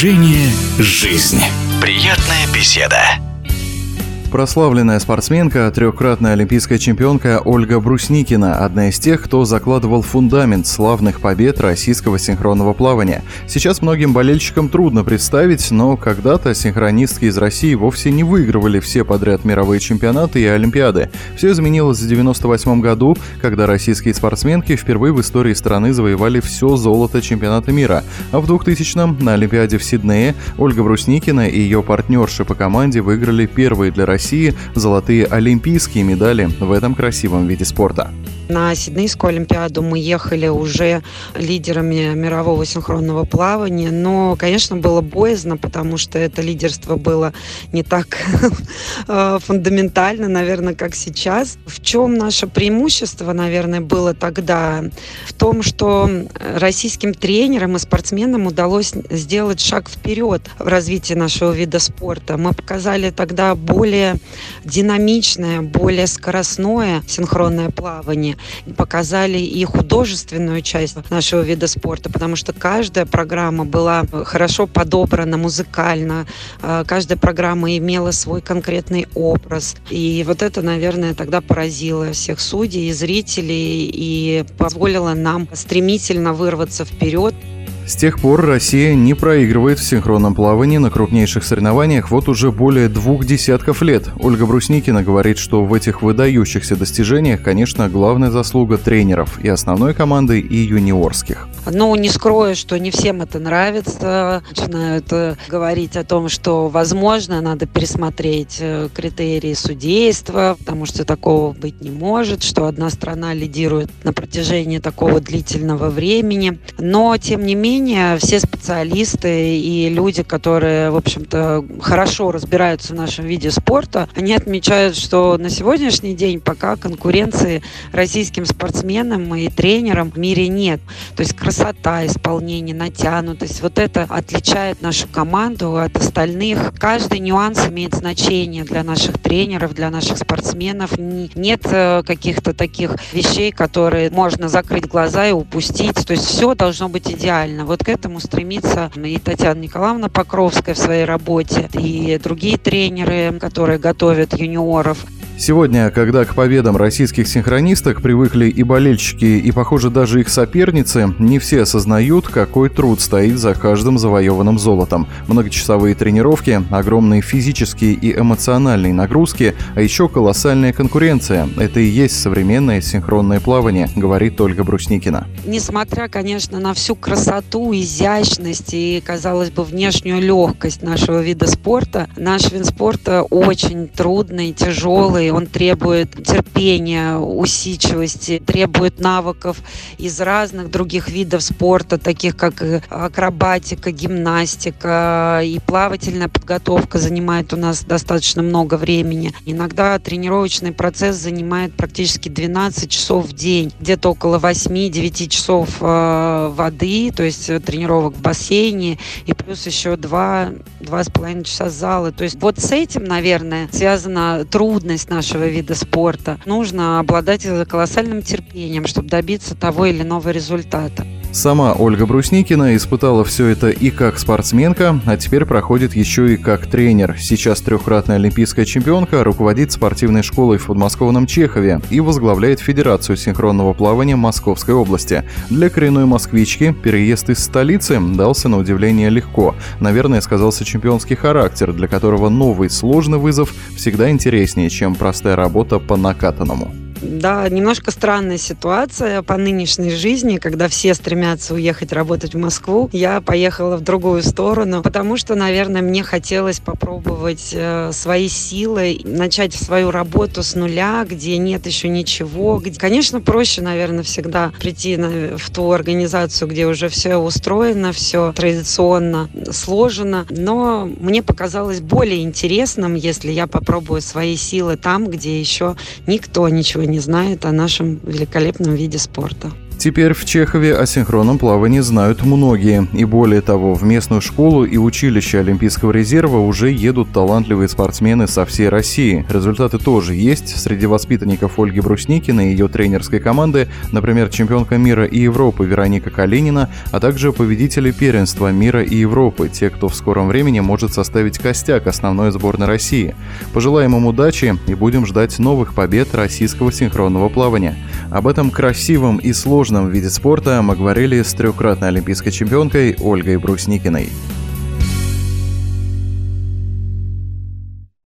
Движение «Жизнь». Приятная беседа. Прославленная спортсменка, трехкратная олимпийская чемпионка Ольга Брусникина – одна из тех, кто закладывал фундамент славных побед российского синхронного плавания. Сейчас многим болельщикам трудно представить, но когда-то синхронистки из России вовсе не выигрывали все подряд мировые чемпионаты и Олимпиады. Все изменилось в 1998 году, когда российские спортсменки впервые в истории страны завоевали все золото чемпионата мира. А в 2000-м на Олимпиаде в Сиднее Ольга Брусникина и ее партнерши по команде выиграли первые для России России золотые олимпийские медали в этом красивом виде спорта. На Сиднейскую Олимпиаду мы ехали уже лидерами мирового синхронного плавания, но, конечно, было боязно, потому что это лидерство было не так э, фундаментально, наверное, как сейчас. В чем наше преимущество, наверное, было тогда? В том, что российским тренерам и спортсменам удалось сделать шаг вперед в развитии нашего вида спорта. Мы показали тогда более динамичное, более скоростное синхронное плавание показали и художественную часть нашего вида спорта, потому что каждая программа была хорошо подобрана музыкально, э, каждая программа имела свой конкретный образ. И вот это, наверное, тогда поразило всех судей и зрителей и позволило нам стремительно вырваться вперед. С тех пор Россия не проигрывает в синхронном плавании на крупнейших соревнованиях вот уже более двух десятков лет. Ольга Брусникина говорит, что в этих выдающихся достижениях, конечно, главная заслуга тренеров и основной команды, и юниорских. Ну, не скрою, что не всем это нравится. Начинают э, говорить о том, что, возможно, надо пересмотреть э, критерии судейства, потому что такого быть не может, что одна страна лидирует на протяжении такого длительного времени. Но, тем не менее, менее, все специалисты и люди, которые, в общем-то, хорошо разбираются в нашем виде спорта, они отмечают, что на сегодняшний день пока конкуренции российским спортсменам и тренерам в мире нет. То есть красота исполнения, натянутость, вот это отличает нашу команду от остальных. Каждый нюанс имеет значение для наших тренеров, для наших спортсменов. Нет э, каких-то таких вещей, которые можно закрыть глаза и упустить. То есть все должно быть идеально. Вот к этому стремится и Татьяна Николаевна Покровская в своей работе, и другие тренеры, которые готовят юниоров. Сегодня, когда к победам российских синхронисток привыкли и болельщики, и, похоже, даже их соперницы, не все осознают, какой труд стоит за каждым завоеванным золотом. Многочасовые тренировки, огромные физические и эмоциональные нагрузки, а еще колоссальная конкуренция. Это и есть современное синхронное плавание, говорит Ольга Брусникина. Несмотря, конечно, на всю красоту, изящность и, казалось бы, внешнюю легкость нашего вида спорта, наш вид спорта очень трудный, тяжелый, он требует терпения, усидчивости, требует навыков из разных других видов спорта, таких как э, акробатика, гимнастика и плавательная подготовка занимает у нас достаточно много времени. Иногда тренировочный процесс занимает практически 12 часов в день, где-то около 8-9 часов э, воды, то есть тренировок в бассейне, и плюс еще 2-2,5 часа зала. То есть вот с этим, наверное, связана трудность нашей нашего вида спорта. Нужно обладать колоссальным терпением, чтобы добиться того или иного результата. Сама Ольга Брусникина испытала все это и как спортсменка, а теперь проходит еще и как тренер. Сейчас трехкратная олимпийская чемпионка руководит спортивной школой в подмосковном Чехове и возглавляет Федерацию синхронного плавания Московской области. Для коренной москвички переезд из столицы дался на удивление легко. Наверное, сказался чемпионский характер, для которого новый сложный вызов всегда интереснее, чем простая работа по накатанному. Да, немножко странная ситуация по нынешней жизни, когда все стремятся уехать работать в Москву. Я поехала в другую сторону, потому что, наверное, мне хотелось попробовать э, свои силы, начать свою работу с нуля, где нет еще ничего. Где... Конечно, проще, наверное, всегда прийти в ту организацию, где уже все устроено, все традиционно сложено. Но мне показалось более интересным, если я попробую свои силы там, где еще никто ничего не знает о нашем великолепном виде спорта. Теперь в Чехове о синхронном плавании знают многие. И более того, в местную школу и училище Олимпийского резерва уже едут талантливые спортсмены со всей России. Результаты тоже есть. Среди воспитанников Ольги Брусникина и ее тренерской команды, например, чемпионка мира и Европы Вероника Калинина, а также победители первенства мира и Европы, те, кто в скором времени может составить костяк основной сборной России. Пожелаем им удачи и будем ждать новых побед российского синхронного плавания. Об этом красивом и сложном виде спорта мы говорили с трехкратной олимпийской чемпионкой Ольгой Брусникиной.